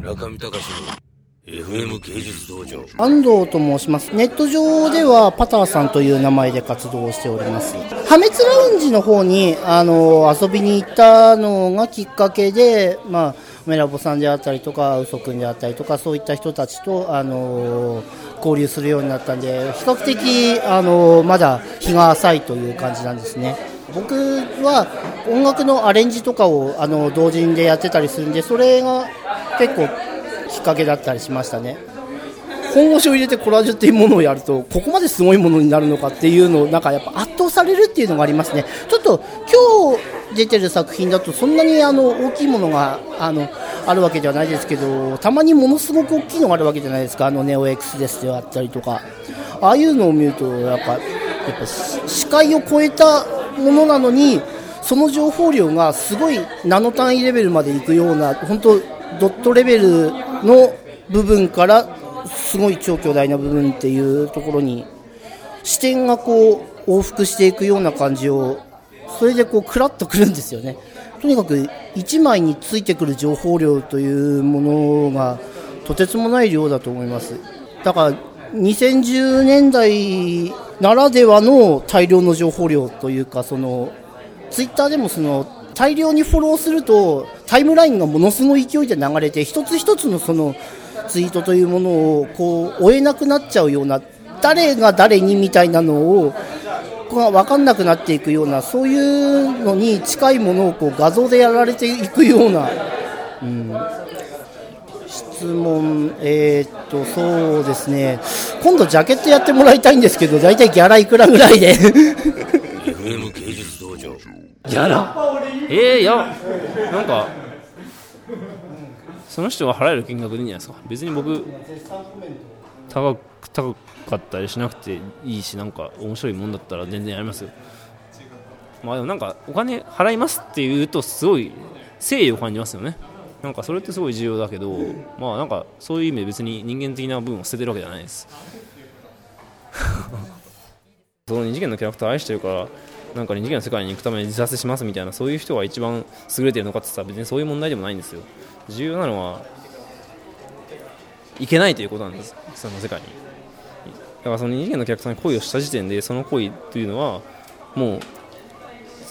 中見隆の FM 芸術道場安藤と申します。ネット上ではパターさんという名前で活動しております。破滅ラウンジの方に、あの、遊びに行ったのがきっかけで、まあ、メラボさんであったりとか、ウソ君であったりとか、そういった人たちと、あの、交流するようになったんで、比較的、あの、まだ日が浅いという感じなんですね。僕は音楽のアレンジとかをあの同人でやってたりするんで、それが結構きっかけだったりしましたね。本腰を入れてコラージュっていうものをやると、ここまですごいものになるのかっていうのを、なんかやっぱ圧倒されるっていうのがありますね。ちょっと今日出てる作品だと、そんなにあの大きいものがあのあるわけではないですけど、たまにものすごく大きいのがあるわけじゃないですか、あのネオ X ですであったりとか、ああいうのを見ると、やっぱ、やっぱ視界を超えたものなのに、その情報量がすごいナノ単位レベルまでいくような、本当、ドットレベルの部分からすごい超巨大な部分っていうところに視点がこう往復していくような感じをそれでこうクラッとくるんですよね。とにかく1枚についてくる情報量というものがとてつもない量だと思います。だから2010年代ならではの大量の情報量というかそのツイッターでもその大量にフォローするとタイムラインがものすごい勢いで流れて一つ一つのそのツイートというものをこう追えなくなっちゃうような誰が誰にみたいなのをが分かんなくなっていくようなそういうのに近いものをこう画像でやられていくような、うん、質問、えー、っとそうですね。今度ジャケットやってもらいたいんですけど大体ギャラいくらぐらいで。FM 芸術道場ギャラ？えー、いやなんかその人が払える金額でいいんじゃないですか。別に僕高く高かったりしなくていいしなんか面白いもんだったら全然やりますよ。まあでもなんかお金払いますって言うとすごい誠意を感じますよね。なんかそれってすごい重要だけどまあなんかそういう意味で別に人間的な部分を捨ててるわけじゃないです。その二次元のキャラクターを愛してるからなんか二次元の世界に行くために自殺しますみたいなそういう人が一番優れてるのかって言ったら別にそういう問題でもないんですよ。重要なのはいけないということなんです。その世界に。だからその二次元のキャラクターに恋をした時点でその恋というのはもう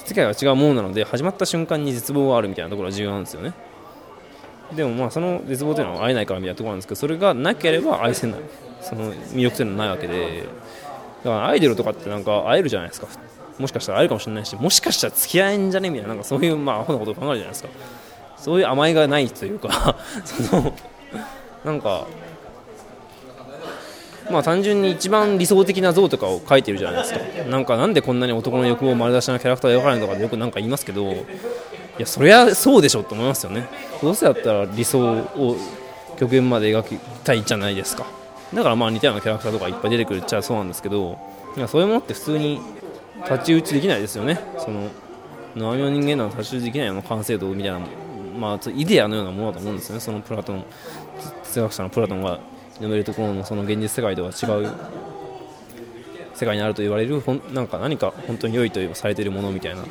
世界が違うものなので始まった瞬間に絶望があるみたいなところが重要なんですよね。でもまあその絶望というのは会えないからみたいなところなんですけどそれがなければ愛せない。その魅力というのはないわけでだからアイドルとかってなんか会えるじゃないですか。もしかしたら会えるかもしれないしもしかしたら付き合えんじゃねみたいななんかそういうまあアホなことを考えるじゃないですか。そういう甘えがないというかそのなんかまあ単純に一番理想的な像とかを描いてるじゃないですか。なんかなんでこんなに男の欲望を丸出しなキャラクターが描かれるのかってよくなんか言いますけどいやそりゃそうでしょと思いますよね。どうせだったら理想を極限まで描きたいじゃないですか。だからまあ似たようなキャラクターとかいっぱい出てくるっちゃそうなんですけどいやそういうものって普通に太刀打ちできないですよね。その生身の人間なら太刀打ちできないような完成度みたいなまあ、イデアのようなものだと思うんですよね、そのプラトン、哲学者のプラトンが読めるところのその現実世界とは違う世界にあると言われる、ほんなんか何か本当に良いとされているものみたいな。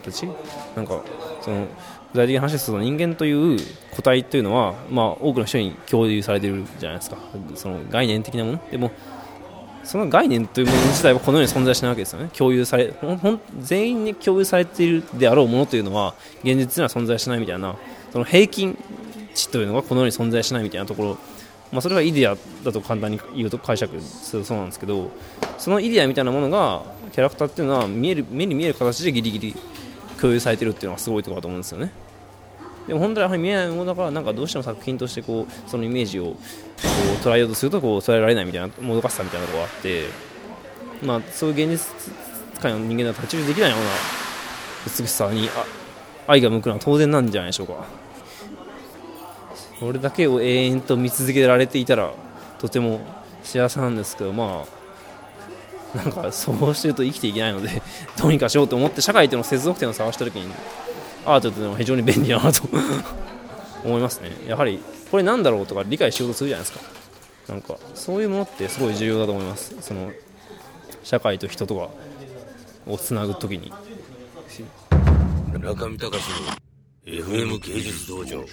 形、なんかその具体的な話ですと、人間という個体というのは、まあ、多くの人に共有されているじゃないですか、その概念的なもの？でもその概念というもの自体はこのように存在しないわけですよね。共有され全員に共有されているであろうものというのは現実には存在しないみたいなその平均値というのがこのように存在しないみたいなところ、まあ、それがイデアだと簡単に言うと解釈するそうなんですけどそのイデアみたいなものがキャラクターっていうのは見える目に見える形でギリギリ共有されてるっていうのはすごいところだと思うんですよね。でも本当にやはり見えないものだからなんかどうしても作品としてこうそのイメージをこう捉えようとするとこう捉えられないみたいなもどかしさみたいなところがあってまあそういう現実界の人間だと太刀打ちできないような美しさに愛が向くのは当然なんじゃないでしょうかそれだけを永遠と見続けられていたらとても幸せなんですけどまあなんかそうしてると生きていけないので どうにかしようと思って社会との接続点を探した時にアートというのは非常に便利だなと 思いますね。やはりこれなんだろうとか理解しようとするじゃないですか。なんかそういうものってすごい重要だと思います。その社会と人とかをつなぐときに。中見隆の FM 芸術道場。